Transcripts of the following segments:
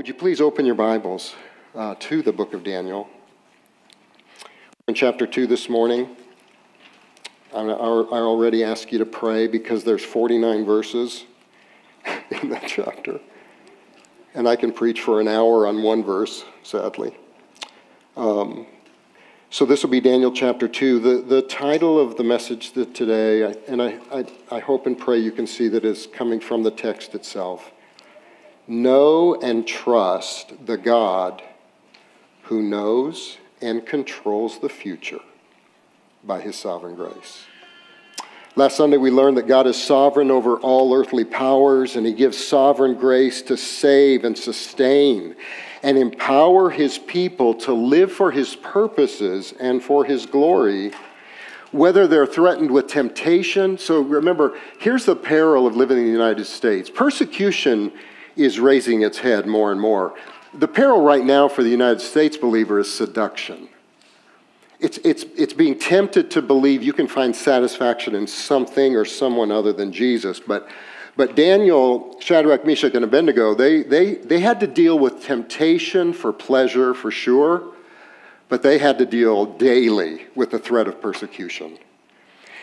would you please open your Bibles uh, to the book of Daniel? In chapter 2 this morning, I already asked you to pray because there's 49 verses in that chapter. And I can preach for an hour on one verse, sadly. Um, so this will be Daniel chapter 2. The, the title of the message that today, and I, I, I hope and pray you can see that is coming from the text itself. Know and trust the God who knows and controls the future by his sovereign grace. Last Sunday, we learned that God is sovereign over all earthly powers, and He gives sovereign grace to save and sustain and empower His people to live for His purposes and for His glory, whether they're threatened with temptation. So remember, here's the peril of living in the United States persecution is raising its head more and more. The peril right now for the United States believer is seduction. It's, it's, it's being tempted to believe you can find satisfaction in something or someone other than Jesus. But, but Daniel, Shadrach, Meshach, and Abednego, they, they, they had to deal with temptation for pleasure, for sure, but they had to deal daily with the threat of persecution.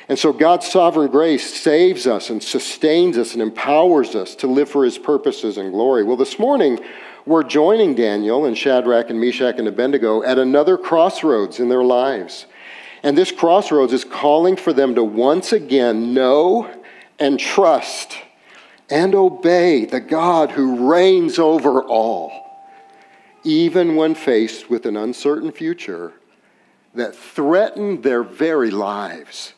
And so God's sovereign grace saves us and sustains us and empowers us to live for his purposes and glory. Well, this morning, we're joining Daniel and Shadrach and Meshach and Abednego at another crossroads in their lives. And this crossroads is calling for them to once again know and trust and obey the God who reigns over all, even when faced with an uncertain future that threatened their very lives,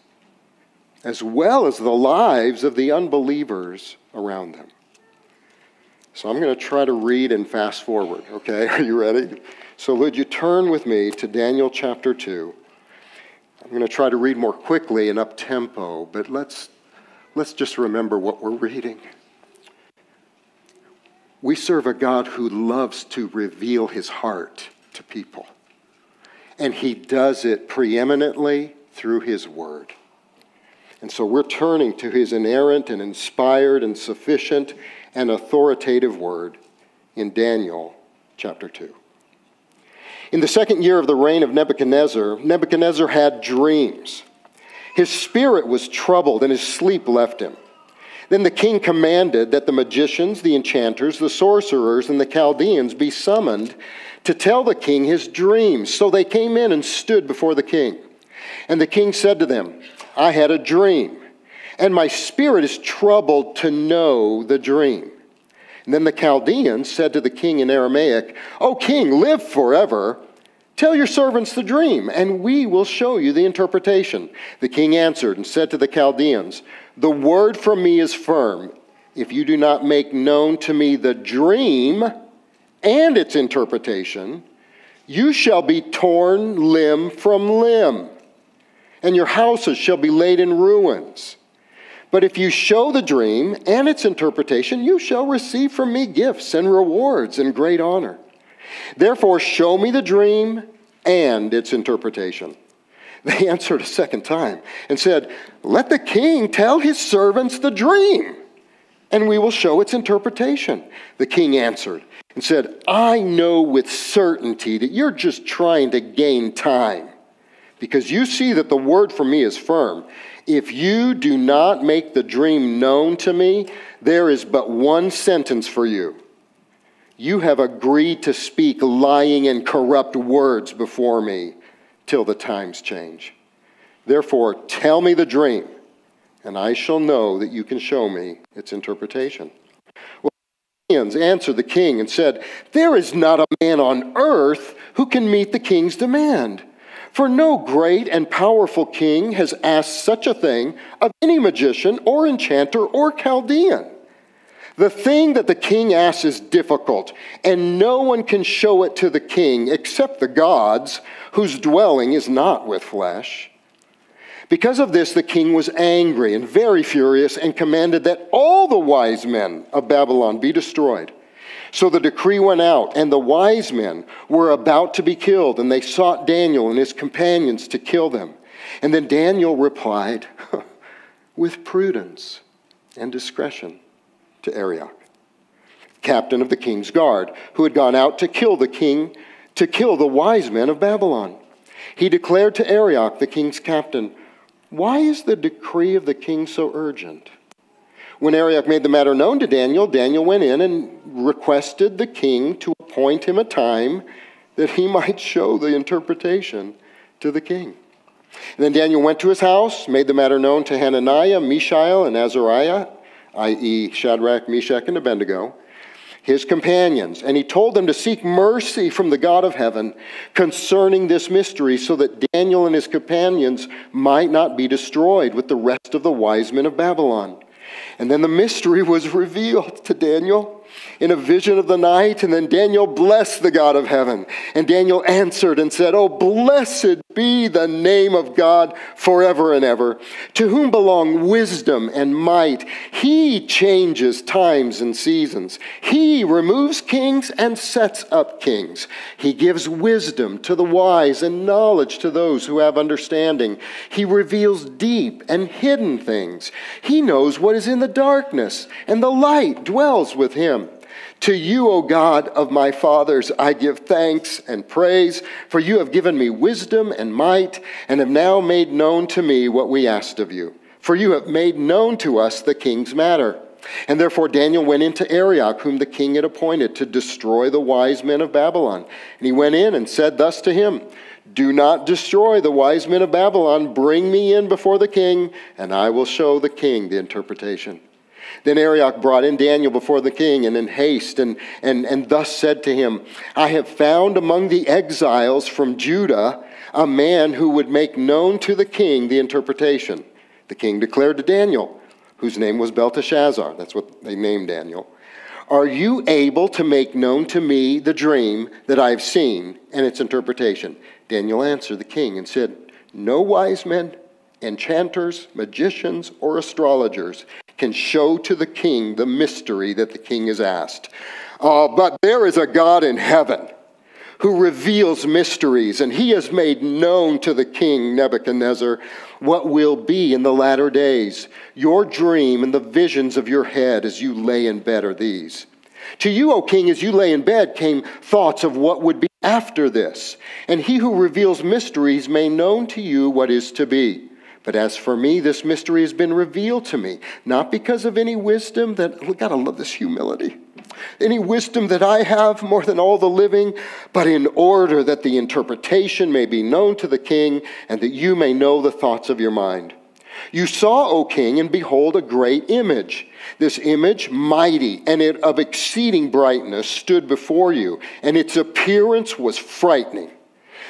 as well as the lives of the unbelievers around them. So I'm going to try to read and fast forward, okay? Are you ready? So would you turn with me to Daniel chapter 2? I'm going to try to read more quickly and up tempo, but let's, let's just remember what we're reading. We serve a God who loves to reveal his heart to people, and he does it preeminently through his word. And so we're turning to his inerrant and inspired and sufficient and authoritative word in Daniel chapter 2. In the second year of the reign of Nebuchadnezzar, Nebuchadnezzar had dreams. His spirit was troubled and his sleep left him. Then the king commanded that the magicians, the enchanters, the sorcerers, and the Chaldeans be summoned to tell the king his dreams. So they came in and stood before the king. And the king said to them, I had a dream and my spirit is troubled to know the dream. And then the Chaldeans said to the king in Aramaic, O king, live forever. Tell your servants the dream, and we will show you the interpretation. The king answered and said to the Chaldeans, The word from me is firm. If you do not make known to me the dream and its interpretation, you shall be torn limb from limb, and your houses shall be laid in ruins. But if you show the dream and its interpretation, you shall receive from me gifts and rewards and great honor. Therefore, show me the dream and its interpretation. They answered a second time and said, Let the king tell his servants the dream, and we will show its interpretation. The king answered and said, I know with certainty that you're just trying to gain time, because you see that the word from me is firm if you do not make the dream known to me, there is but one sentence for you. You have agreed to speak lying and corrupt words before me till the times change. Therefore, tell me the dream, and I shall know that you can show me its interpretation. Well, answered the king and said, There is not a man on earth who can meet the king's demand. For no great and powerful king has asked such a thing of any magician or enchanter or Chaldean. The thing that the king asks is difficult, and no one can show it to the king except the gods, whose dwelling is not with flesh. Because of this, the king was angry and very furious and commanded that all the wise men of Babylon be destroyed. So the decree went out, and the wise men were about to be killed, and they sought Daniel and his companions to kill them. And then Daniel replied with prudence and discretion to Arioch captain of the king's guard, who had gone out to kill the king, to kill the wise men of Babylon. He declared to Arioch, the king's captain, Why is the decree of the king so urgent? When Arioch made the matter known to Daniel, Daniel went in and requested the king to appoint him a time that he might show the interpretation to the king. And then Daniel went to his house, made the matter known to Hananiah, Mishael, and Azariah, i.e., Shadrach, Meshach, and Abednego his companions, and he told them to seek mercy from the God of heaven concerning this mystery, so that Daniel and his companions might not be destroyed with the rest of the wise men of Babylon. And then the mystery was revealed to Daniel in a vision of the night. And then Daniel blessed the God of heaven. And Daniel answered and said, Oh, blessed be the name of God forever and ever, to whom belong wisdom and might. He changes times and seasons. He removes kings and sets up kings. He gives wisdom to the wise and knowledge to those who have understanding. He reveals deep and hidden things. He knows what is in the darkness, and the light dwells with him. To you, O God of my fathers, I give thanks and praise, for you have given me wisdom and might, and have now made known to me what we asked of you. For you have made known to us the king's matter. And therefore Daniel went into Arioch, whom the king had appointed to destroy the wise men of Babylon. And he went in and said thus to him, Do not destroy the wise men of Babylon. Bring me in before the king, and I will show the king the interpretation. Then Arioch brought in Daniel before the king and in haste, and, and, and thus said to him, I have found among the exiles from Judah a man who would make known to the king the interpretation. The king declared to Daniel, whose name was Belteshazzar, that's what they named Daniel, Are you able to make known to me the dream that I've seen and its interpretation? Daniel answered the king and said, No wise men, enchanters, magicians, or astrologers can show to the king the mystery that the king has asked. Uh, but there is a God in heaven who reveals mysteries, and he has made known to the king Nebuchadnezzar what will be in the latter days. Your dream and the visions of your head as you lay in bed are these. To you, O king, as you lay in bed, came thoughts of what would be after this. And he who reveals mysteries may known to you what is to be. But as for me, this mystery has been revealed to me, not because of any wisdom that, look, gotta love this humility, any wisdom that I have more than all the living, but in order that the interpretation may be known to the king and that you may know the thoughts of your mind. You saw, O king, and behold, a great image. This image, mighty and of exceeding brightness, stood before you, and its appearance was frightening.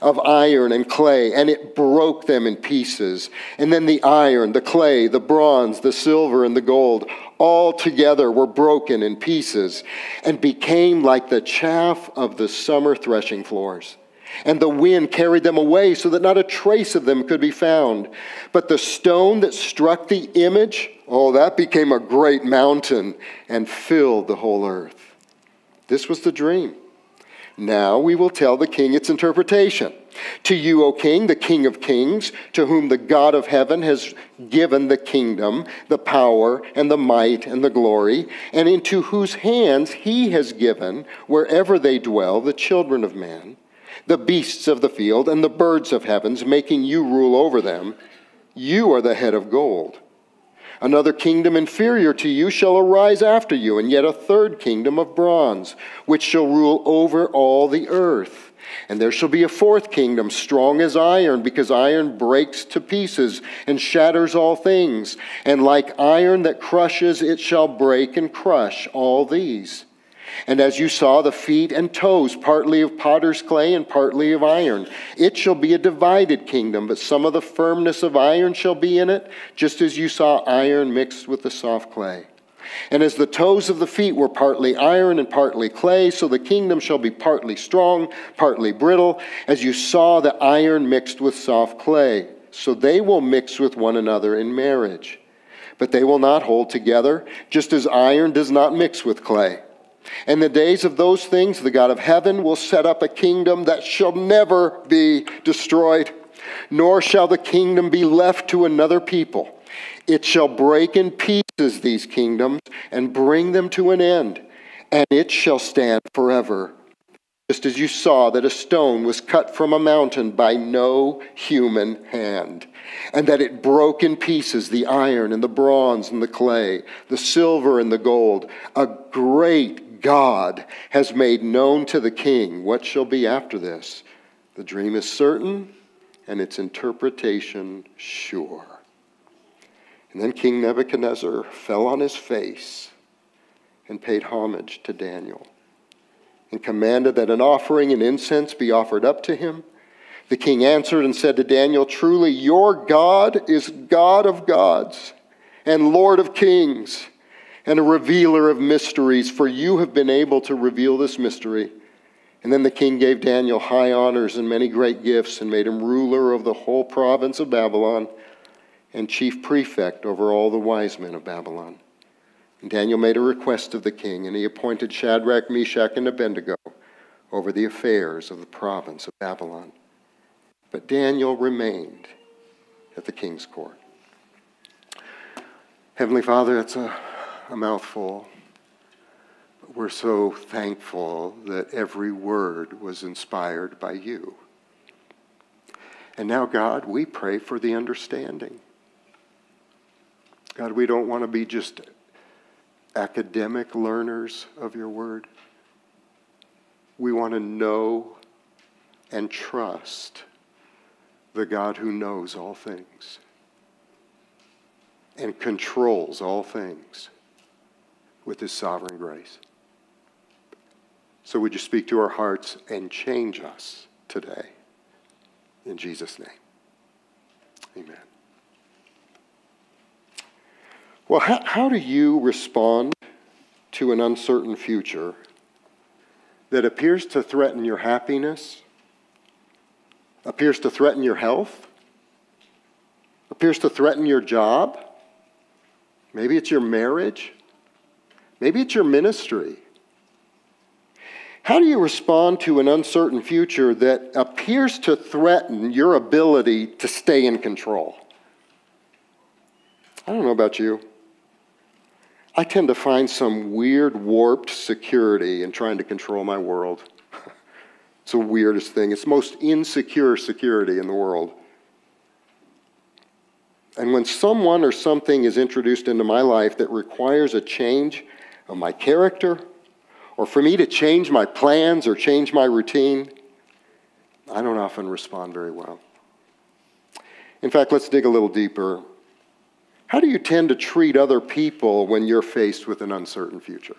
of iron and clay, and it broke them in pieces. And then the iron, the clay, the bronze, the silver, and the gold all together were broken in pieces and became like the chaff of the summer threshing floors. And the wind carried them away so that not a trace of them could be found. But the stone that struck the image, oh, that became a great mountain and filled the whole earth. This was the dream. Now we will tell the king its interpretation. To you, O king, the king of kings, to whom the God of heaven has given the kingdom, the power, and the might, and the glory, and into whose hands he has given, wherever they dwell, the children of man, the beasts of the field, and the birds of heavens, making you rule over them. You are the head of gold. Another kingdom inferior to you shall arise after you, and yet a third kingdom of bronze, which shall rule over all the earth. And there shall be a fourth kingdom, strong as iron, because iron breaks to pieces and shatters all things. And like iron that crushes, it shall break and crush all these. And as you saw the feet and toes, partly of potter's clay and partly of iron, it shall be a divided kingdom, but some of the firmness of iron shall be in it, just as you saw iron mixed with the soft clay. And as the toes of the feet were partly iron and partly clay, so the kingdom shall be partly strong, partly brittle, as you saw the iron mixed with soft clay. So they will mix with one another in marriage. but they will not hold together, just as iron does not mix with clay. In the days of those things, the God of heaven will set up a kingdom that shall never be destroyed, nor shall the kingdom be left to another people. It shall break in pieces these kingdoms and bring them to an end, and it shall stand forever. Just as you saw that a stone was cut from a mountain by no human hand, and that it broke in pieces the iron and the bronze and the clay, the silver and the gold, a great God has made known to the king what shall be after this. The dream is certain and its interpretation sure. And then King Nebuchadnezzar fell on his face and paid homage to Daniel and commanded that an offering and incense be offered up to him. The king answered and said to Daniel, Truly, your God is God of gods and Lord of kings and a revealer of mysteries, for you have been able to reveal this mystery. And then the king gave Daniel high honors and many great gifts, and made him ruler of the whole province of Babylon and chief prefect over all the wise men of Babylon. And Daniel made a request of the king, and he appointed Shadrach, Meshach, and Abednego over the affairs of the province of Babylon. But Daniel remained at the king's court. Heavenly Father, it's a a mouthful. But we're so thankful that every word was inspired by you. And now, God, we pray for the understanding. God, we don't want to be just academic learners of your word. We want to know and trust the God who knows all things and controls all things with his sovereign grace. So, would you speak to our hearts and change us today? In Jesus' name. Amen. Well, how, how do you respond to an uncertain future that appears to threaten your happiness, appears to threaten your health, appears to threaten your job? Maybe it's your marriage. Maybe it's your ministry. How do you respond to an uncertain future that appears to threaten your ability to stay in control? I don't know about you. I tend to find some weird, warped security in trying to control my world. it's the weirdest thing. It's the most insecure security in the world. And when someone or something is introduced into my life that requires a change, of my character, or for me to change my plans or change my routine, I don't often respond very well. In fact, let's dig a little deeper. How do you tend to treat other people when you're faced with an uncertain future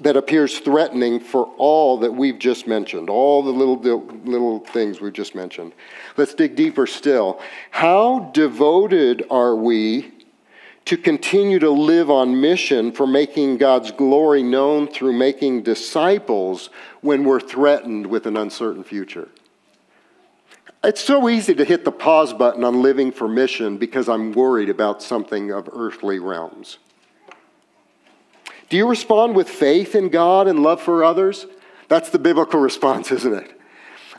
that appears threatening for all that we've just mentioned, all the little, little things we've just mentioned? Let's dig deeper still. How devoted are we to continue to live on mission for making God's glory known through making disciples when we're threatened with an uncertain future. It's so easy to hit the pause button on living for mission because I'm worried about something of earthly realms. Do you respond with faith in God and love for others? That's the biblical response, isn't it?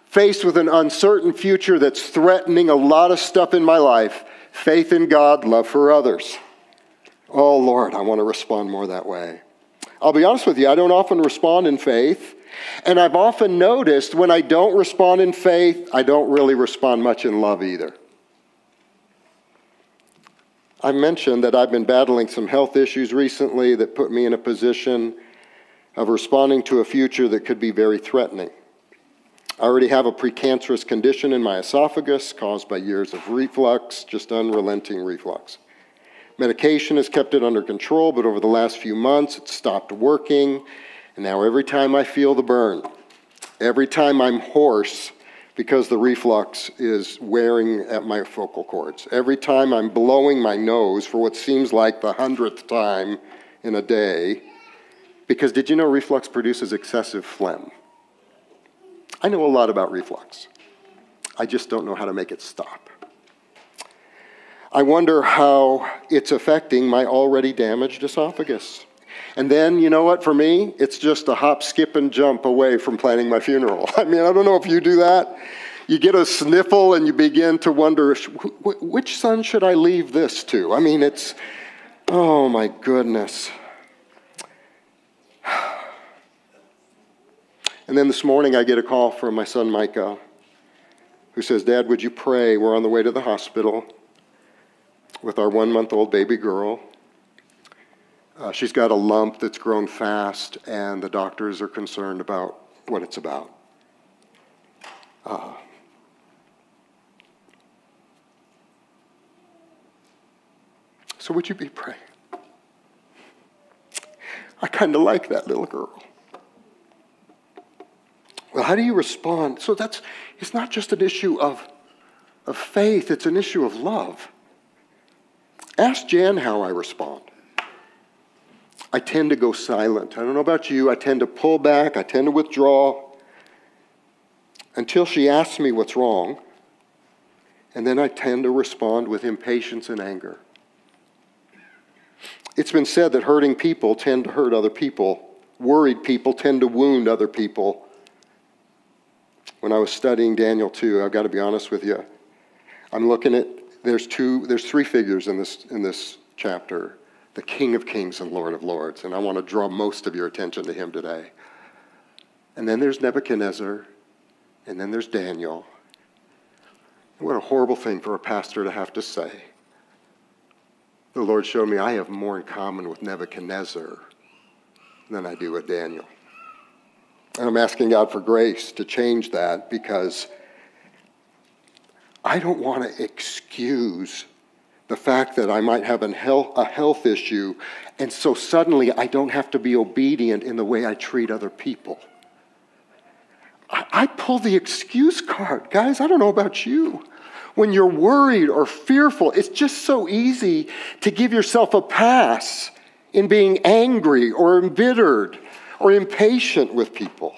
Faced with an uncertain future that's threatening a lot of stuff in my life, faith in God, love for others. Oh, Lord, I want to respond more that way. I'll be honest with you, I don't often respond in faith. And I've often noticed when I don't respond in faith, I don't really respond much in love either. I mentioned that I've been battling some health issues recently that put me in a position of responding to a future that could be very threatening. I already have a precancerous condition in my esophagus caused by years of reflux, just unrelenting reflux. Medication has kept it under control, but over the last few months, it's stopped working. And now every time I feel the burn, every time I'm hoarse because the reflux is wearing at my vocal cords, every time I'm blowing my nose for what seems like the hundredth time in a day, because did you know reflux produces excessive phlegm? I know a lot about reflux. I just don't know how to make it stop. I wonder how it's affecting my already damaged esophagus. And then, you know what, for me, it's just a hop, skip, and jump away from planning my funeral. I mean, I don't know if you do that. You get a sniffle and you begin to wonder which son should I leave this to? I mean, it's, oh my goodness. And then this morning, I get a call from my son Micah, who says, Dad, would you pray? We're on the way to the hospital with our one month old baby girl. Uh, she's got a lump that's grown fast, and the doctors are concerned about what it's about. Uh, so, would you be praying? I kind of like that little girl. Well, how do you respond? So that's it's not just an issue of, of faith, it's an issue of love. Ask Jan how I respond. I tend to go silent. I don't know about you. I tend to pull back. I tend to withdraw until she asks me what's wrong. And then I tend to respond with impatience and anger. It's been said that hurting people tend to hurt other people, worried people tend to wound other people. When I was studying Daniel 2, I've got to be honest with you. I'm looking at there's two there's three figures in this in this chapter the King of Kings and Lord of Lords. And I want to draw most of your attention to him today. And then there's Nebuchadnezzar, and then there's Daniel. What a horrible thing for a pastor to have to say. The Lord showed me I have more in common with Nebuchadnezzar than I do with Daniel. And I'm asking God for grace to change that because I don't want to excuse the fact that I might have health, a health issue, and so suddenly I don't have to be obedient in the way I treat other people. I, I pull the excuse card. Guys, I don't know about you. When you're worried or fearful, it's just so easy to give yourself a pass in being angry or embittered or impatient with people.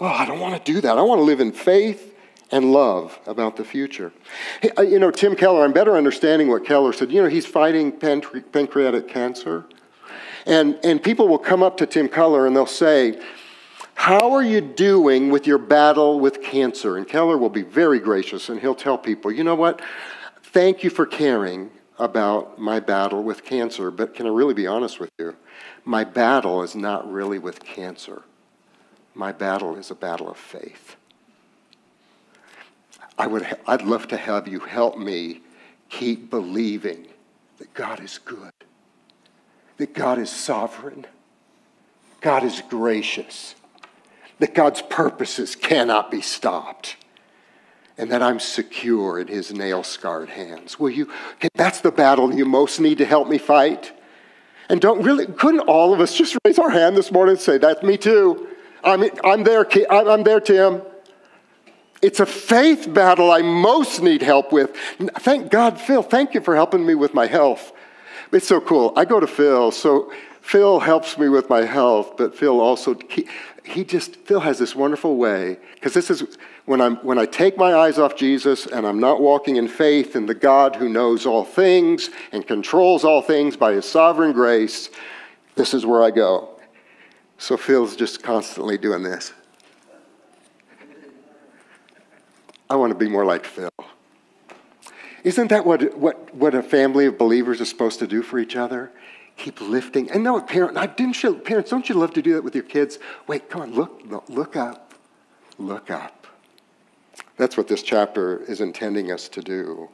Oh, I don't want to do that. I want to live in faith and love about the future. Uh, you know, Tim Keller, I'm better understanding what Keller said. You know, he's fighting pancreatic cancer. And, and people will come up to Tim Keller and they'll say, How are you doing with your battle with cancer? And Keller will be very gracious and he'll tell people, You know what? Thank you for caring about my battle with cancer, but can I really be honest with you? My battle is not really with cancer. My battle is a battle of faith. I would, I'd love to have you help me keep believing that God is good, that God is sovereign, God is gracious, that God's purposes cannot be stopped, and that I'm secure in his nail scarred hands. Will you? That's the battle you most need to help me fight. And don't really, couldn't all of us just raise our hand this morning and say, That's me too? I'm, I'm there, I'm there, Tim. It's a faith battle I most need help with. Thank God, Phil, thank you for helping me with my health. It's so cool. I go to Phil, so Phil helps me with my health, but Phil also, he, he just, Phil has this wonderful way, because this is when, I'm, when I take my eyes off Jesus and I'm not walking in faith in the God who knows all things and controls all things by his sovereign grace, this is where I go. So Phil's just constantly doing this. I want to be more like Phil. Isn't that what, what, what a family of believers is supposed to do for each other? Keep lifting. And no, parent, I didn't you, parents, don't you love to do that with your kids? Wait, come on, look, look up. Look up. That's what this chapter is intending us to do.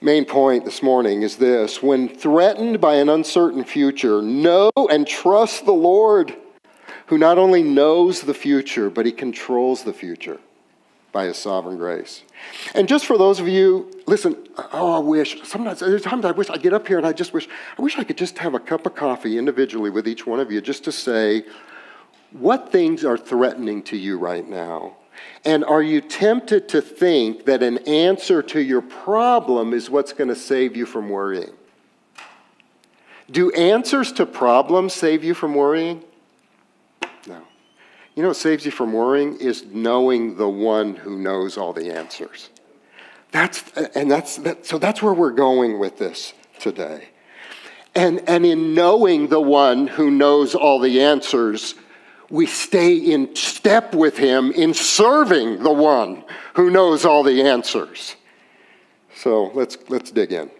Main point this morning is this when threatened by an uncertain future, know and trust the Lord, who not only knows the future, but he controls the future by his sovereign grace. And just for those of you, listen, oh, I wish, sometimes, there's times I wish I get up here and I just wish, I wish I could just have a cup of coffee individually with each one of you just to say, what things are threatening to you right now? And are you tempted to think that an answer to your problem is what's going to save you from worrying? Do answers to problems save you from worrying? You know what saves you from worrying is knowing the one who knows all the answers. That's, and that's, that, so that's where we're going with this today. And, and in knowing the one who knows all the answers, we stay in step with him in serving the one who knows all the answers. So let's, let's dig in.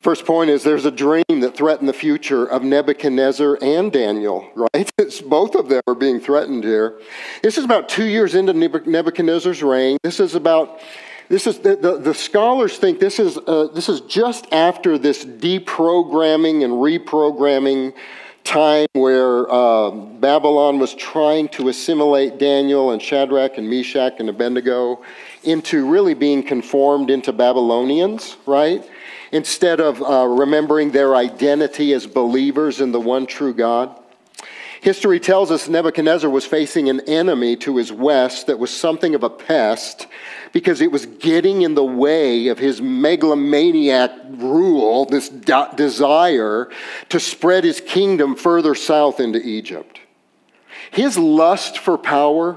First point is there's a dream that threatened the future of Nebuchadnezzar and Daniel, right? It's, both of them are being threatened here. This is about two years into Nebuchadnezzar's reign. This is about, this is, the, the, the scholars think this is, uh, this is just after this deprogramming and reprogramming time where uh, Babylon was trying to assimilate Daniel and Shadrach and Meshach and Abednego into really being conformed into Babylonians, right? Instead of uh, remembering their identity as believers in the one true God. History tells us Nebuchadnezzar was facing an enemy to his west that was something of a pest because it was getting in the way of his megalomaniac rule, this de- desire to spread his kingdom further south into Egypt. His lust for power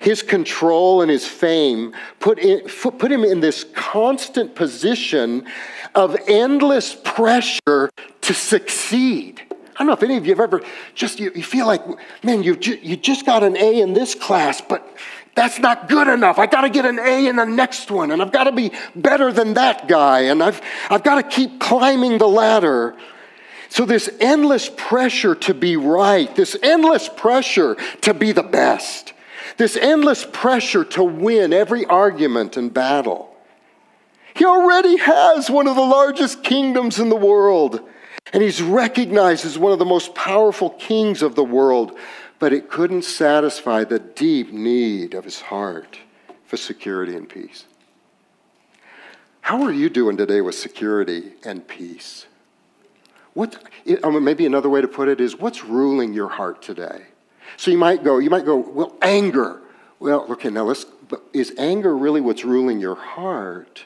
his control and his fame put, in, put him in this constant position of endless pressure to succeed. I don't know if any of you have ever just, you, you feel like, man, you, you just got an A in this class, but that's not good enough. I got to get an A in the next one, and I've got to be better than that guy, and I've, I've got to keep climbing the ladder. So, this endless pressure to be right, this endless pressure to be the best, this endless pressure to win every argument and battle. He already has one of the largest kingdoms in the world, and he's recognized as one of the most powerful kings of the world, but it couldn't satisfy the deep need of his heart for security and peace. How are you doing today with security and peace? What, um, maybe another way to put it is what's ruling your heart today? So you might go, you might go, well, anger. Well, okay, now let's, is anger really what's ruling your heart?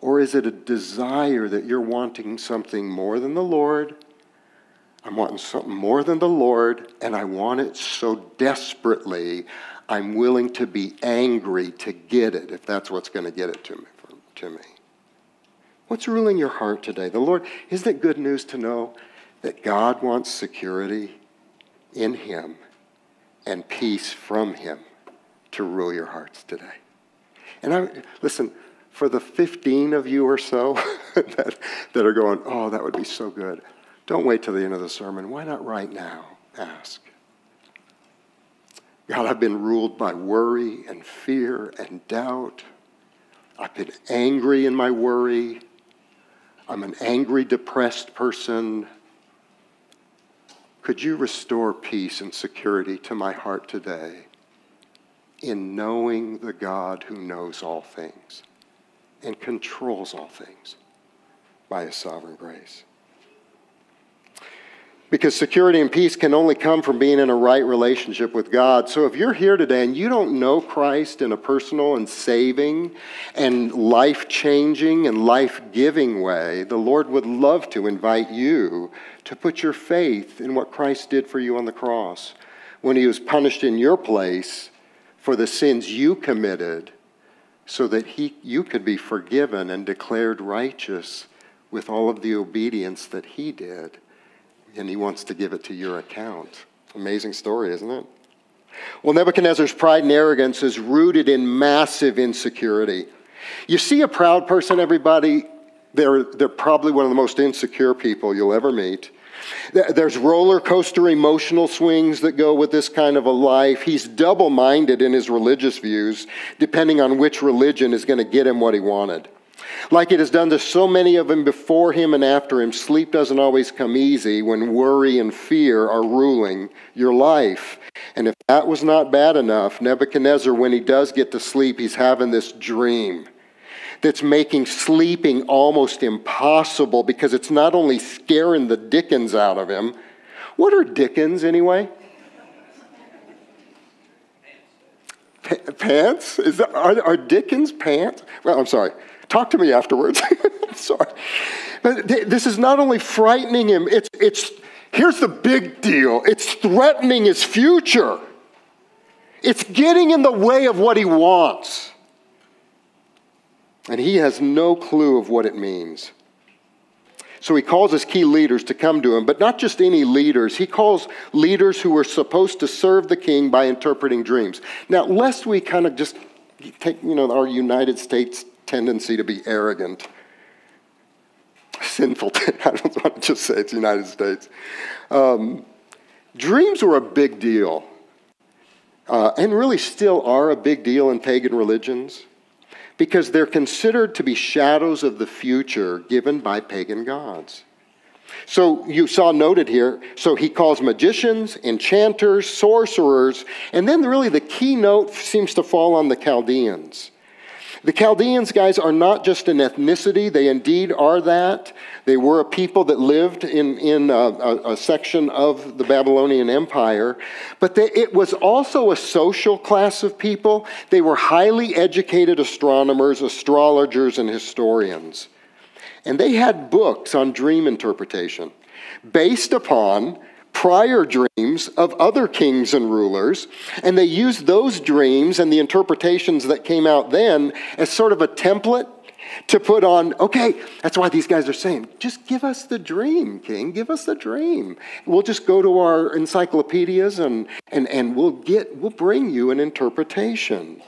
Or is it a desire that you're wanting something more than the Lord? I'm wanting something more than the Lord, and I want it so desperately, I'm willing to be angry to get it, if that's what's going to get it to me, to me. What's ruling your heart today? The Lord, isn't it good news to know that God wants security in Him and peace from Him to rule your hearts today? And I, listen, for the 15 of you or so that, that are going, oh, that would be so good, don't wait till the end of the sermon. Why not right now ask? God, I've been ruled by worry and fear and doubt. I've been angry in my worry. I'm an angry, depressed person. Could you restore peace and security to my heart today in knowing the God who knows all things? And controls all things by his sovereign grace. Because security and peace can only come from being in a right relationship with God. So if you're here today and you don't know Christ in a personal and saving and life changing and life giving way, the Lord would love to invite you to put your faith in what Christ did for you on the cross when he was punished in your place for the sins you committed so that he, you could be forgiven and declared righteous with all of the obedience that he did. And he wants to give it to your account. Amazing story, isn't it? Well, Nebuchadnezzar's pride and arrogance is rooted in massive insecurity. You see a proud person, everybody, they're, they're probably one of the most insecure people you'll ever meet. There's roller coaster emotional swings that go with this kind of a life. He's double minded in his religious views, depending on which religion is going to get him what he wanted. Like it has done to so many of them before him and after him, sleep doesn't always come easy when worry and fear are ruling your life. And if that was not bad enough, Nebuchadnezzar, when he does get to sleep, he's having this dream that's making sleeping almost impossible because it's not only scaring the dickens out of him. What are dickens anyway? pants? Is that, are, are Dickens pants? Well, I'm sorry. Talk to me afterwards. sorry. But th- this is not only frightening him, it's, it's, here's the big deal it's threatening his future. It's getting in the way of what he wants. And he has no clue of what it means. So he calls his key leaders to come to him, but not just any leaders. He calls leaders who are supposed to serve the king by interpreting dreams. Now, lest we kind of just take, you know, our United States tendency to be arrogant, sinful, I don't want to just say it's United States. Um, dreams were a big deal, uh, and really still are a big deal in pagan religions because they're considered to be shadows of the future given by pagan gods. So you saw noted here, so he calls magicians, enchanters, sorcerers, and then really the key note seems to fall on the Chaldeans. The Chaldeans, guys, are not just an ethnicity, they indeed are that. They were a people that lived in, in a, a, a section of the Babylonian Empire, but they, it was also a social class of people. They were highly educated astronomers, astrologers, and historians. And they had books on dream interpretation based upon prior dreams of other kings and rulers, and they used those dreams and the interpretations that came out then as sort of a template to put on, okay, that's why these guys are saying, just give us the dream, king, give us the dream. We'll just go to our encyclopedias and, and, and we'll get, we'll bring you an interpretation.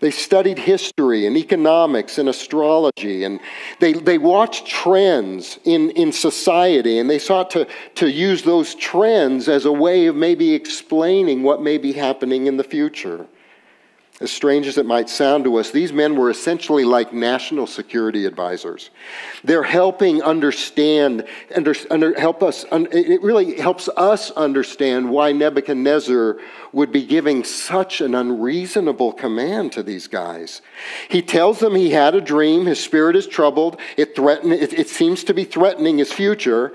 They studied history and economics and astrology, and they, they watched trends in, in society, and they sought to, to use those trends as a way of maybe explaining what may be happening in the future. As strange as it might sound to us, these men were essentially like national security advisors. They're helping understand, under, under, help us, it really helps us understand why Nebuchadnezzar would be giving such an unreasonable command to these guys. He tells them he had a dream, his spirit is troubled, it, threaten, it, it seems to be threatening his future.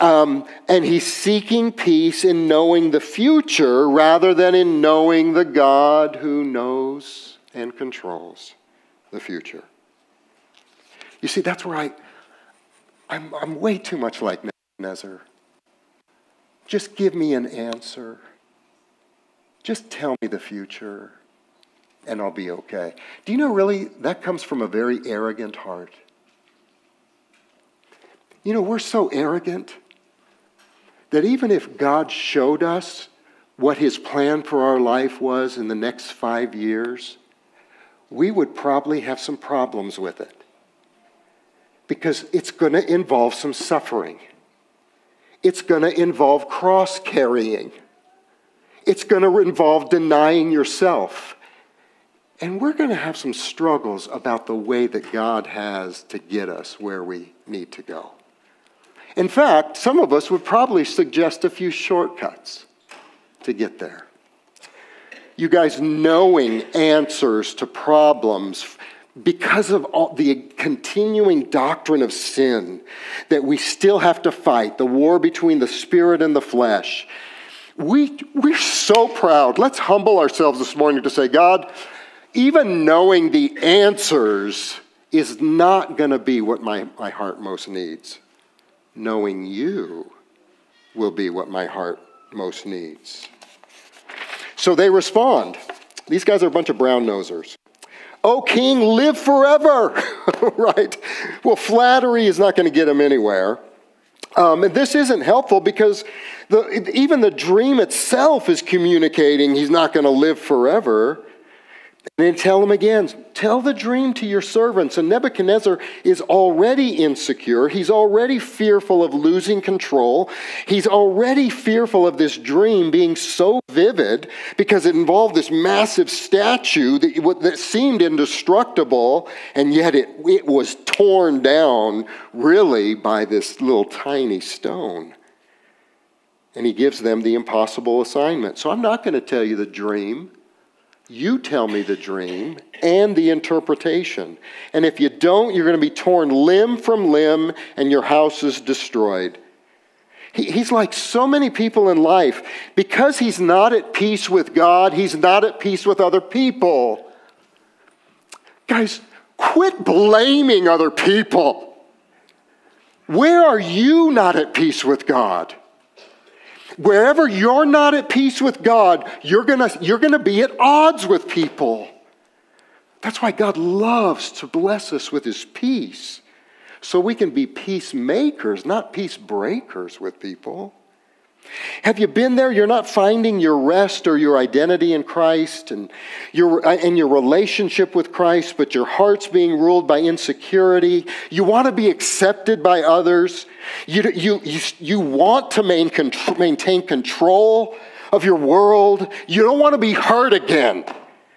Um, and he's seeking peace in knowing the future rather than in knowing the God who knows and controls the future. You see, that's where I, I'm, I'm way too much like Nebuchadnezzar. Just give me an answer. Just tell me the future, and I'll be okay. Do you know, really, that comes from a very arrogant heart. You know, we're so arrogant that even if God showed us what his plan for our life was in the next five years, we would probably have some problems with it because it's going to involve some suffering. It's going to involve cross carrying. It's going to involve denying yourself. And we're going to have some struggles about the way that God has to get us where we need to go. In fact, some of us would probably suggest a few shortcuts to get there. You guys knowing answers to problems because of the continuing doctrine of sin that we still have to fight, the war between the spirit and the flesh. We, we're so proud. Let's humble ourselves this morning to say, God, even knowing the answers is not going to be what my, my heart most needs knowing you will be what my heart most needs. So they respond. These guys are a bunch of brown nosers. Oh, king, live forever, right? Well, flattery is not going to get him anywhere. Um, and this isn't helpful because the, even the dream itself is communicating he's not going to live forever. And then tell him again, tell the dream to your servants. And Nebuchadnezzar is already insecure. He's already fearful of losing control. He's already fearful of this dream being so vivid because it involved this massive statue that, that seemed indestructible, and yet it, it was torn down really by this little tiny stone. And he gives them the impossible assignment. So I'm not going to tell you the dream. You tell me the dream and the interpretation. And if you don't, you're going to be torn limb from limb and your house is destroyed. he's like so many people in life. Because he's not at peace with God, he's not at peace with other people. Guys, quit blaming other people. Where are you not at peace with God? Wherever you're not at peace with God, you're going you're going to be at odds with people. That's why God loves to bless us with his peace. So we can be peacemakers, not peace breakers with people. Have you been there? You're not finding your rest or your identity in Christ and your, uh, and your relationship with Christ, but your heart's being ruled by insecurity. You want to be accepted by others. You, you, you, you want to maintain control of your world. You don't want to be hurt again,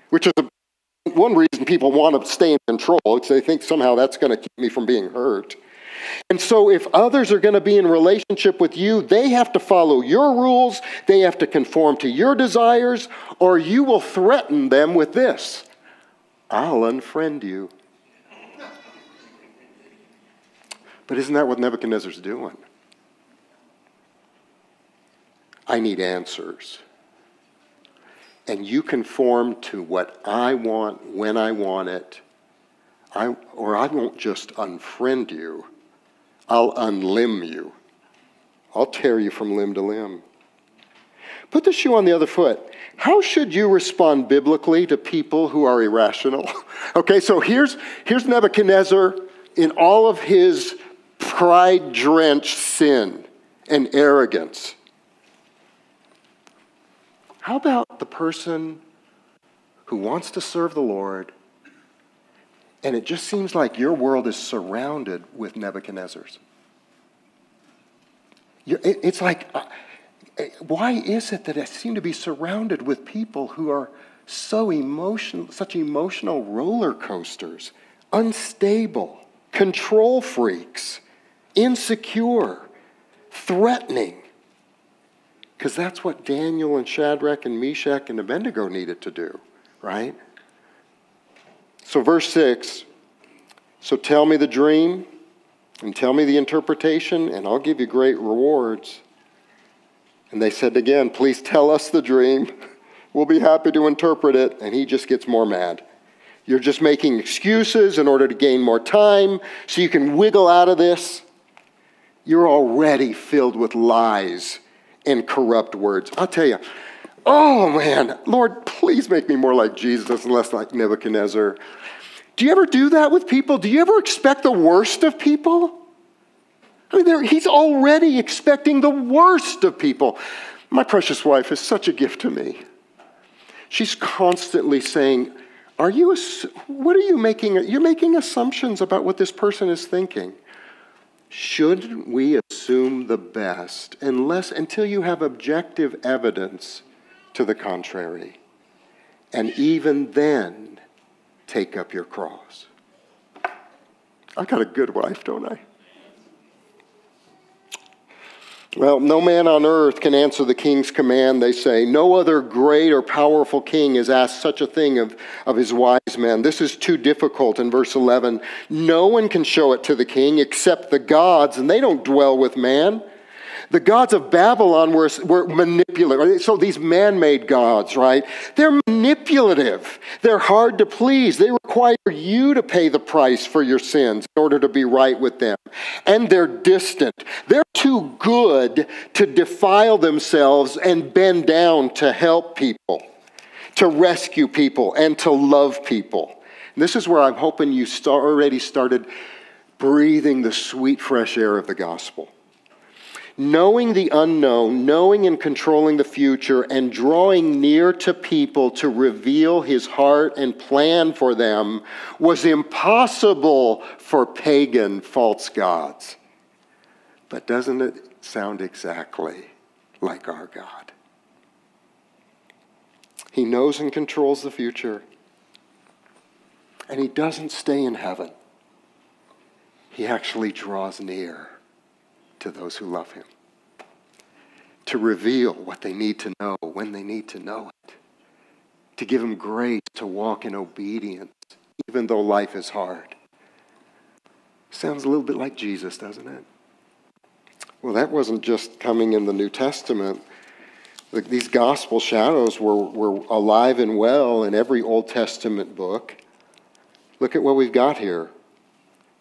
which is one reason people want to stay in control. It's they think somehow that's going to keep me from being hurt. And so, if others are going to be in relationship with you, they have to follow your rules, they have to conform to your desires, or you will threaten them with this I'll unfriend you. But isn't that what Nebuchadnezzar's doing? I need answers. And you conform to what I want when I want it, I, or I won't just unfriend you. I'll unlimb you. I'll tear you from limb to limb. Put the shoe on the other foot. How should you respond biblically to people who are irrational? okay, so here's, here's Nebuchadnezzar in all of his pride drenched sin and arrogance. How about the person who wants to serve the Lord and it just seems like your world is surrounded with Nebuchadnezzars. It's like, uh, why is it that I seem to be surrounded with people who are so emotional, such emotional roller coasters, unstable, control freaks, insecure, threatening? Because that's what Daniel and Shadrach and Meshach and Abednego needed to do, right? So, verse 6 So tell me the dream and tell me the interpretation, and I'll give you great rewards. And they said again, Please tell us the dream. We'll be happy to interpret it. And he just gets more mad. You're just making excuses in order to gain more time so you can wiggle out of this. You're already filled with lies and corrupt words. I'll tell you, oh man, Lord, please make me more like Jesus and less like Nebuchadnezzar. Do you ever do that with people? Do you ever expect the worst of people? I mean, he's already expecting the worst of people. My precious wife is such a gift to me. She's constantly saying, are you, what are you making? You're making assumptions about what this person is thinking. Shouldn't we assume the best unless, until you have objective evidence to the contrary? And even then, take up your cross. I got a good wife, don't I? Well, no man on earth can answer the king's command, they say. No other great or powerful king has asked such a thing of, of his wise men. This is too difficult in verse 11. No one can show it to the king except the gods, and they don't dwell with man. The gods of Babylon were, were manipulative. So these man made gods, right? They're manipulative. They're hard to please. They require you to pay the price for your sins in order to be right with them. And they're distant. They're too good to defile themselves and bend down to help people, to rescue people, and to love people. And this is where I'm hoping you start, already started breathing the sweet, fresh air of the gospel knowing the unknown, knowing and controlling the future, and drawing near to people to reveal his heart and plan for them was impossible for pagan false gods. But doesn't it sound exactly like our God? He knows and controls the future, and he doesn't stay in heaven. He actually draws near to those who love him, to reveal what they need to know when they need to know it, to give them grace to walk in obedience, even though life is hard. Sounds a little bit like Jesus, doesn't it? Well, that wasn't just coming in the New Testament. These gospel shadows were, were alive and well in every Old Testament book. Look at what we've got here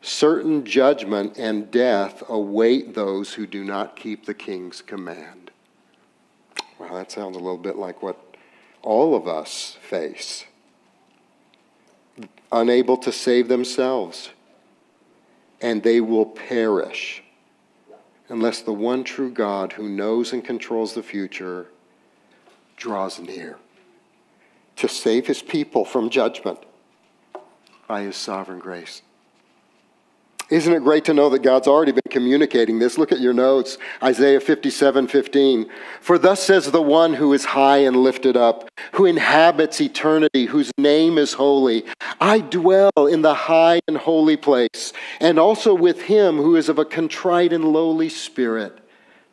certain judgment and death await those who do not keep the king's command. Well, that sounds a little bit like what all of us face. unable to save themselves, and they will perish unless the one true God who knows and controls the future draws near to save his people from judgment by his sovereign grace. Isn't it great to know that God's already been communicating this? Look at your notes. Isaiah 57 15. For thus says the one who is high and lifted up, who inhabits eternity, whose name is holy. I dwell in the high and holy place, and also with him who is of a contrite and lowly spirit,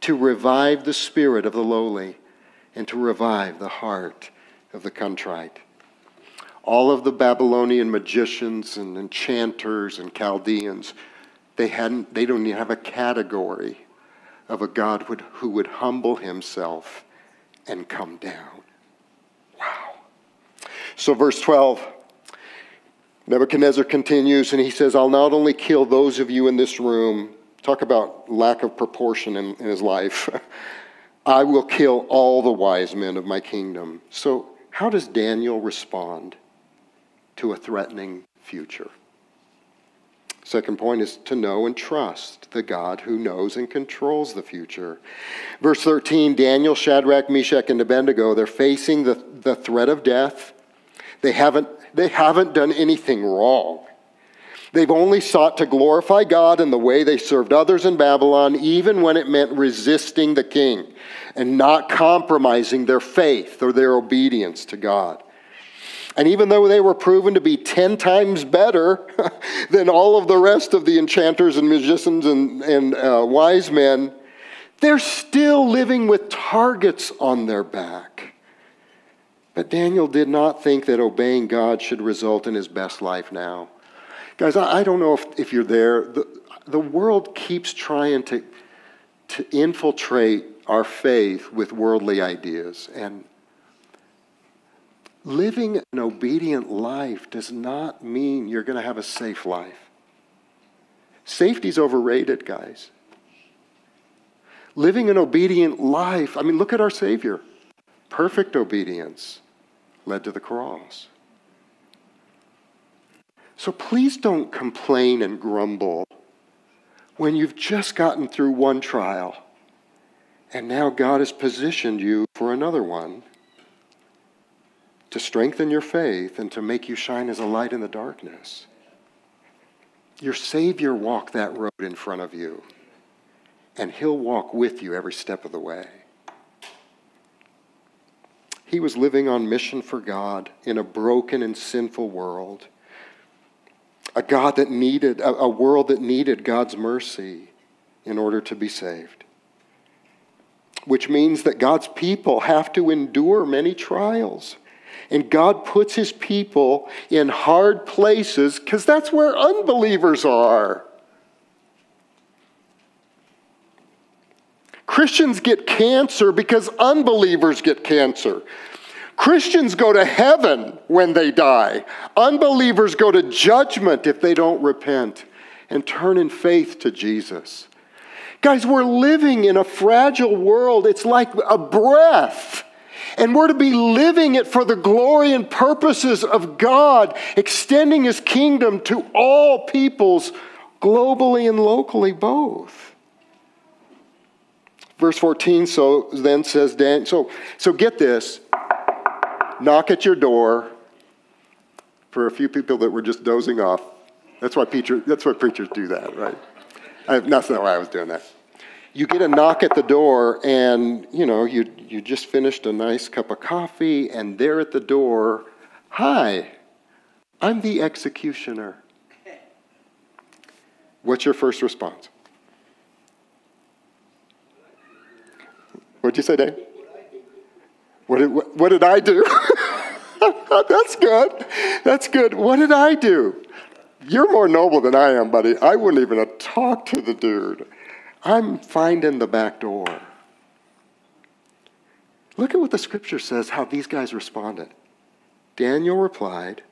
to revive the spirit of the lowly, and to revive the heart of the contrite all of the Babylonian magicians and enchanters and Chaldeans, they, hadn't, they don't even have a category of a God would, who would humble himself and come down. Wow. So, verse 12, Nebuchadnezzar continues and he says, I'll not only kill those of you in this room, talk about lack of proportion in, in his life, I will kill all the wise men of my kingdom. So, how does Daniel respond? To a threatening future. Second point is to know and trust the God who knows and controls the future. Verse 13 Daniel, Shadrach, Meshach, and Abednego, they're facing the, the threat of death. They haven't, they haven't done anything wrong. They've only sought to glorify God in the way they served others in Babylon, even when it meant resisting the king and not compromising their faith or their obedience to God. And even though they were proven to be 10 times better than all of the rest of the enchanters and magicians and, and uh, wise men, they're still living with targets on their back. But Daniel did not think that obeying God should result in his best life now. Guys, I, I don't know if, if you're there. The, the world keeps trying to, to infiltrate our faith with worldly ideas. And Living an obedient life does not mean you're going to have a safe life. Safety's overrated, guys. Living an obedient life, I mean, look at our Savior. Perfect obedience led to the cross. So please don't complain and grumble when you've just gotten through one trial and now God has positioned you for another one to strengthen your faith and to make you shine as a light in the darkness. Your Savior walked that road in front of you, and He'll walk with you every step of the way. He was living on mission for God in a broken and sinful world, a God that needed, a, world that needed God's mercy in order to be saved. Which means that God's people have to endure many trials and God puts his people in hard places because that's where unbelievers are. Christians get cancer because unbelievers get cancer. Christians go to heaven when they die. Unbelievers go to judgment if they don't repent and turn in faith to Jesus. Guys, we're living in a fragile world. It's like a breath. And we're to be living it for the glory and purposes of God, extending His kingdom to all peoples, globally and locally both. Verse 14 so then says Dan, so, so get this. Knock at your door for a few people that were just dozing off. That's why, preacher, that's why preachers do that, right? I, that's not why I was doing that you get a knock at the door and you know you, you just finished a nice cup of coffee and there at the door hi i'm the executioner. What's your first response? What'd you say dave? What did, what, what did i do? That's good. That's good. What did i do? You're more noble than i am buddy. I wouldn't even have talked to the dude I'm finding the back door. Look at what the scripture says, how these guys responded. Daniel replied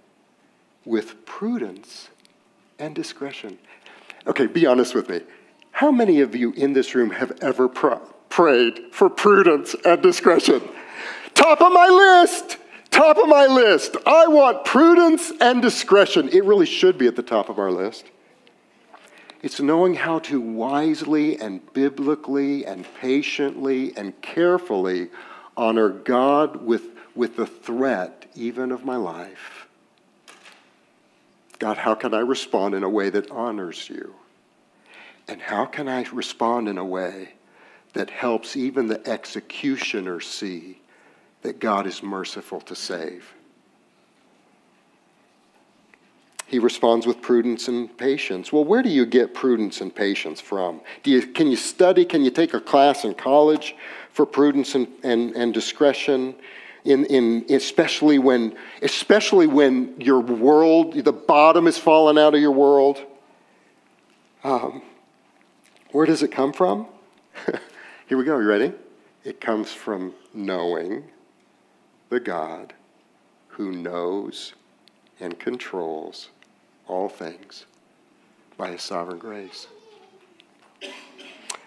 with prudence and discretion. Okay, be honest with me. How many of you in this room have ever pr- prayed for prudence and discretion? Top of my list! top of my list. I want prudence and discretion. It really should be at the top of our list. It's knowing how to wisely and biblically and patiently and carefully honor God with, with the threat even of my life. God, how can I respond in a way that honors you? And how can I respond in a way that helps even the executioner see that God is merciful to save? He responds with prudence and patience. Well, where do you get prudence and patience from? Do you, can you study? Can you take a class in college for prudence and, and, and discretion? In, in, especially, when, especially when your world, the bottom is falling out of your world. Um, where does it come from? Here we go. You ready? It comes from knowing the God who knows and controls all things by his sovereign grace.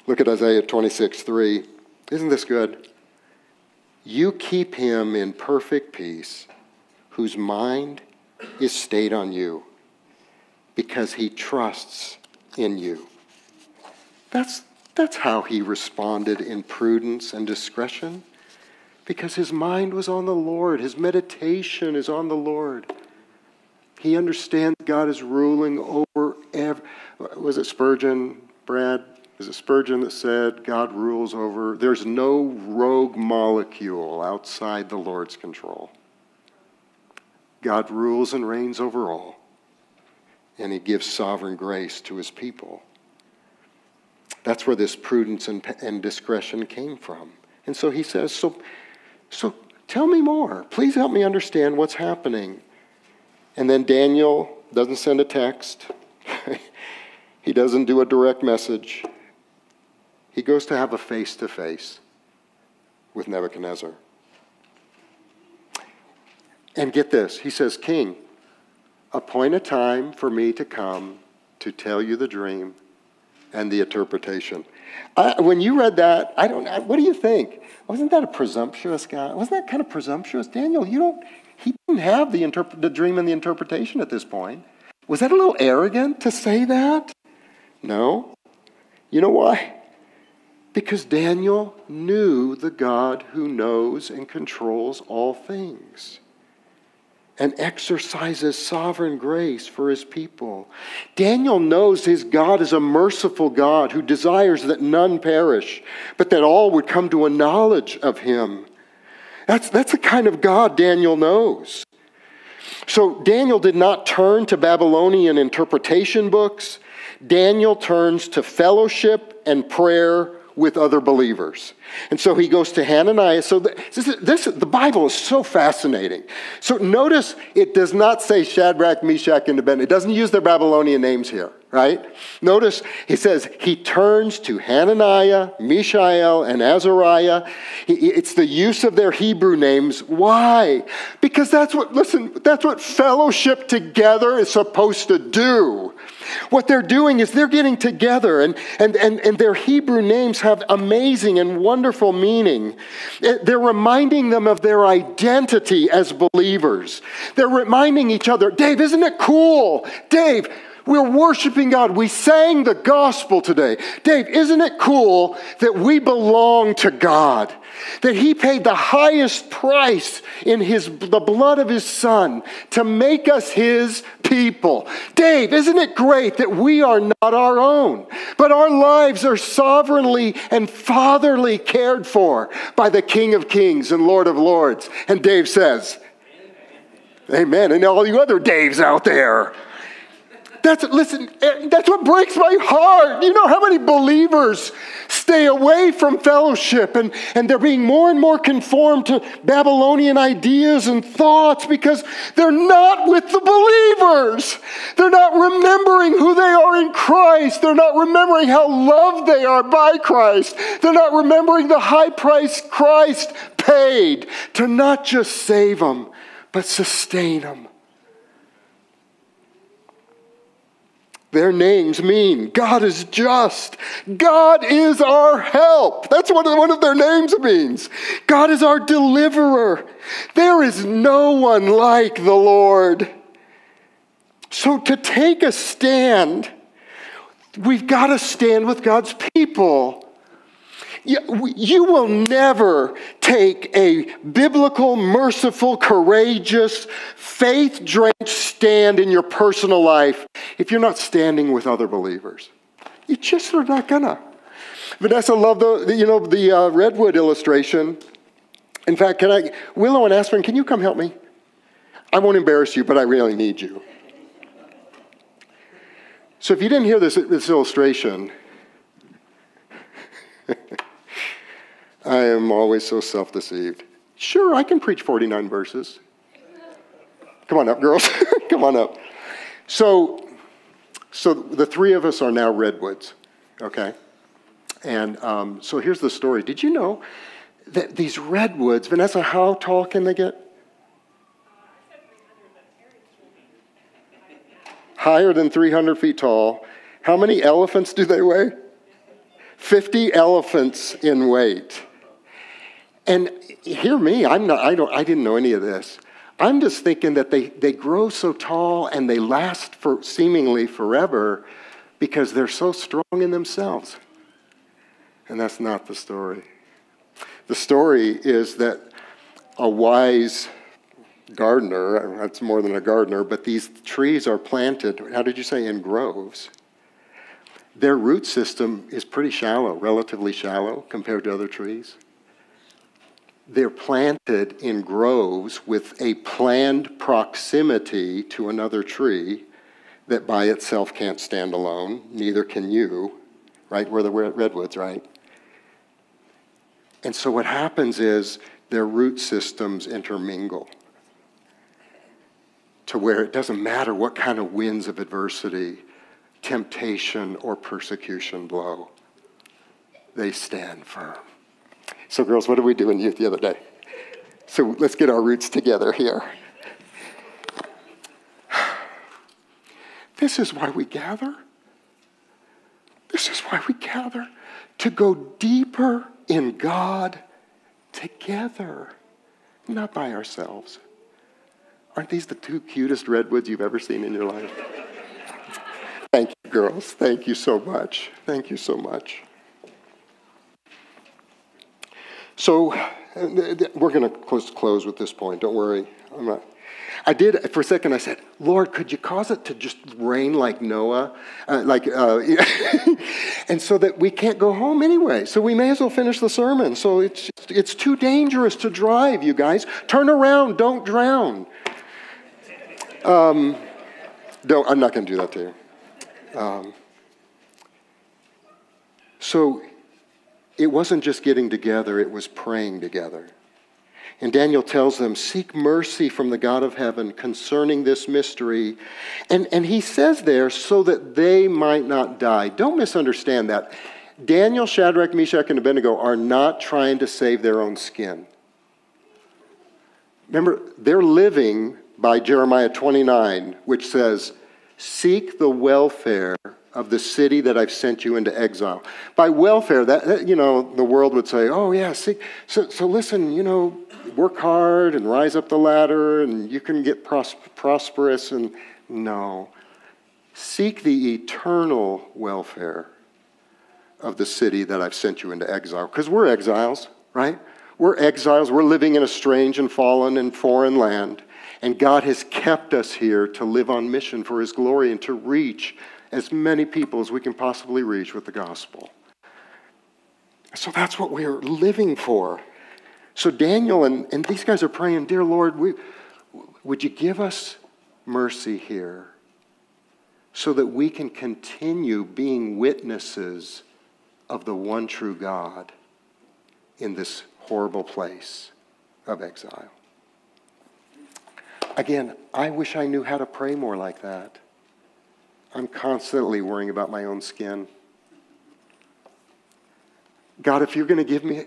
Look at Isaiah 26, 3. Isn't this good? You keep him in perfect peace, whose mind is stayed on you, because he trusts in you. That's, that's how he responded in prudence and discretion, because his mind was on the Lord, his meditation is on the Lord. He understands God is ruling over every. Was it Spurgeon, Brad? Was it Spurgeon that said God rules over? There's no rogue molecule outside the Lord's control. God rules and reigns over all, and He gives sovereign grace to His people. That's where this prudence and, and discretion came from. And so He says, so, so tell me more. Please help me understand what's happening. And then Daniel doesn't send a text, he doesn't do a direct message. He goes to have a face to face with Nebuchadnezzar. And get this he says, King, appoint a time for me to come to tell you the dream and the interpretation. I, when you read that, I don't. what do you think? Wasn't that a presumptuous guy? Wasn't that kind of presumptuous, Daniel? You don't. He didn't have the, interp- the dream and the interpretation at this point. Was that a little arrogant to say that? No. You know why? Because Daniel knew the God who knows and controls all things and exercises sovereign grace for his people. Daniel knows his God is a merciful God who desires that none perish, but that all would come to a knowledge of him. That's, that's the kind of God Daniel knows. So Daniel did not turn to Babylonian interpretation books. Daniel turns to fellowship and prayer with other believers. And so he goes to Hananiah. So this, this, the Bible is so fascinating. So notice it does not say Shadrach, Meshach, and Abednego. It doesn't use their Babylonian names here, right? Notice he says he turns to Hananiah, Mishael, and Azariah. It's the use of their Hebrew names. Why? Because that's what, listen, that's what fellowship together is supposed to do. What they're doing is they're getting together, and, and, and, and their Hebrew names have amazing and wonderful meaning. Eh, they're reminding them of their identity as believers. They're reminding each other, Dave, isn't it cool? Dave, we're worshiping God. We sang the gospel today. Dave, isn't it cool that we belong to God? That he paid the highest price in his, the blood of his son to make us his people. Dave, isn't it great that we are not our own, but our lives are sovereignly and fatherly cared for by the King of Kings and Lord of Lords? And Dave says, Amen. Amen. And all you other Daves out there. That's listen, eh, that's what breaks my heart. You know how many believers stay away from fellowship and, and they're being more and more conformed to Babylonian ideas and thoughts because they're not with the believers. They're not remembering who they are in Christ. They're not remembering how loved they are by Christ. They're not remembering the high price Christ paid to not just save them, but sustain them. Their names mean God is just. God is our help. That's what one of their names means. God is our deliverer. There is no one like the Lord. So to take a stand, we've got to stand with God's people. You will never take a biblical, merciful, courageous, faith drenched stand in your personal life if you're not standing with other believers. You just are not gonna. Vanessa loved the, you know, the uh, redwood illustration. In fact, can I, Willow and Aspen, can you come help me? I won't embarrass you, but I really need you. So if you didn't hear this, this illustration, I am always so self deceived. Sure, I can preach 49 verses. Come on up, girls. Come on up. So, so the three of us are now redwoods, okay? And um, so here's the story. Did you know that these redwoods, Vanessa, how tall can they get? Higher than 300 feet tall. How many elephants do they weigh? 50 elephants in weight. And hear me, I'm not, I, don't, I didn't know any of this. I'm just thinking that they, they grow so tall and they last for seemingly forever because they're so strong in themselves. And that's not the story. The story is that a wise gardener, that's more than a gardener, but these trees are planted, how did you say, in groves. Their root system is pretty shallow, relatively shallow compared to other trees. They're planted in groves with a planned proximity to another tree that by itself can't stand alone, neither can you, right? Where we're the redwoods, right? And so what happens is their root systems intermingle to where it doesn't matter what kind of winds of adversity, temptation, or persecution blow, they stand firm. So, girls, what did we do in youth the other day? So, let's get our roots together here. This is why we gather. This is why we gather to go deeper in God together, not by ourselves. Aren't these the two cutest redwoods you've ever seen in your life? Thank you, girls. Thank you so much. Thank you so much. So we're going to close, close with this point. Don't worry. Not. I did for a second. I said, "Lord, could you cause it to just rain like Noah, uh, like, uh, and so that we can't go home anyway? So we may as well finish the sermon. So it's it's too dangerous to drive, you guys. Turn around. Don't drown. Um, don't. I'm not going to do that to you. Um, so it wasn't just getting together, it was praying together. And Daniel tells them, Seek mercy from the God of heaven concerning this mystery. And, and he says there, so that they might not die. Don't misunderstand that. Daniel, Shadrach, Meshach, and Abednego are not trying to save their own skin. Remember, they're living by Jeremiah 29, which says, Seek the welfare of the city that I've sent you into exile. By welfare, that, you know, the world would say, oh, yeah, see, so, so listen, you know, work hard and rise up the ladder and you can get pros- prosperous. And no, seek the eternal welfare of the city that I've sent you into exile. Because we're exiles, right? We're exiles. We're living in a strange and fallen and foreign land. And God has kept us here to live on mission for His glory and to reach as many people as we can possibly reach with the gospel. So that's what we're living for. So Daniel and, and these guys are praying, Dear Lord, we, would you give us mercy here so that we can continue being witnesses of the one true God in this horrible place of exile? Again, I wish I knew how to pray more like that. I'm constantly worrying about my own skin. God, if you're going to give me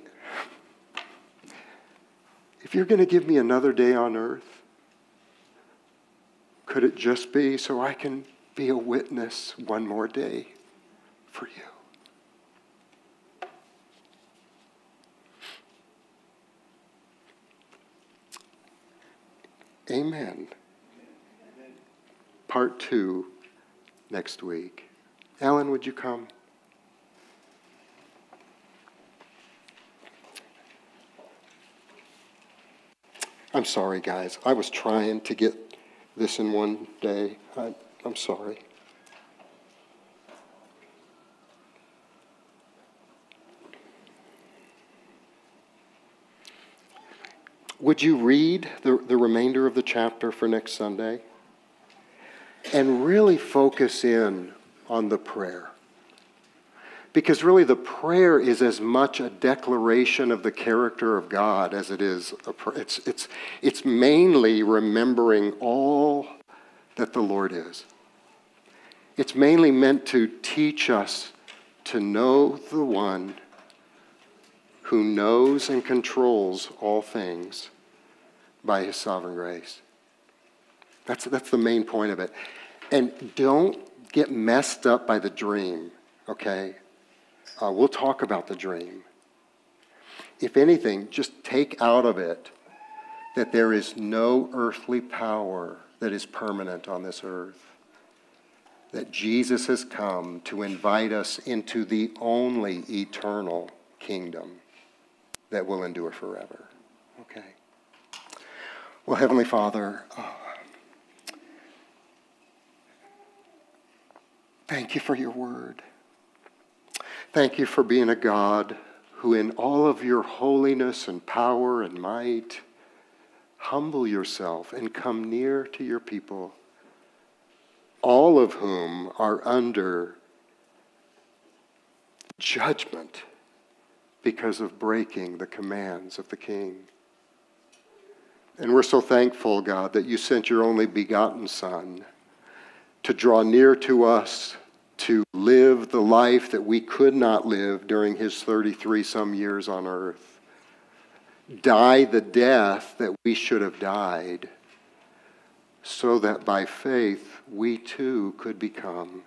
if you're going to give me another day on earth, could it just be so I can be a witness one more day for you. Amen. Part two next week. Alan, would you come? I'm sorry, guys. I was trying to get this in one day. I, I'm sorry. Would you read the, the remainder of the chapter for next Sunday? And really focus in on the prayer. Because really, the prayer is as much a declaration of the character of God as it is a prayer. It's, it's, it's mainly remembering all that the Lord is. It's mainly meant to teach us to know the one who knows and controls all things by his sovereign grace. That's, that's the main point of it. And don't get messed up by the dream, okay? Uh, we'll talk about the dream. If anything, just take out of it that there is no earthly power that is permanent on this earth. That Jesus has come to invite us into the only eternal kingdom that will endure forever. Okay? Well, Heavenly Father, uh, thank you for your word. Thank you for being a God who, in all of your holiness and power and might, humble yourself and come near to your people, all of whom are under judgment because of breaking the commands of the King. And we're so thankful, God, that you sent your only begotten Son to draw near to us to live the life that we could not live during his 33 some years on earth, die the death that we should have died, so that by faith we too could become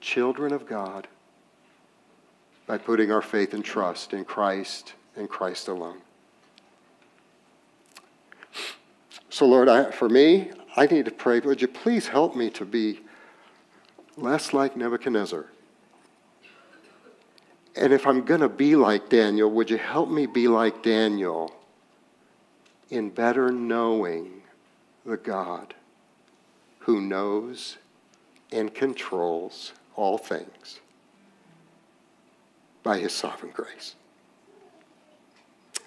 children of God by putting our faith and trust in Christ and Christ alone. So, Lord, I, for me, I need to pray. Would you please help me to be less like Nebuchadnezzar. And if I'm going to be like Daniel, would you help me be like Daniel in better knowing the God who knows and controls all things by his sovereign grace?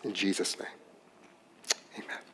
In Jesus' name, amen.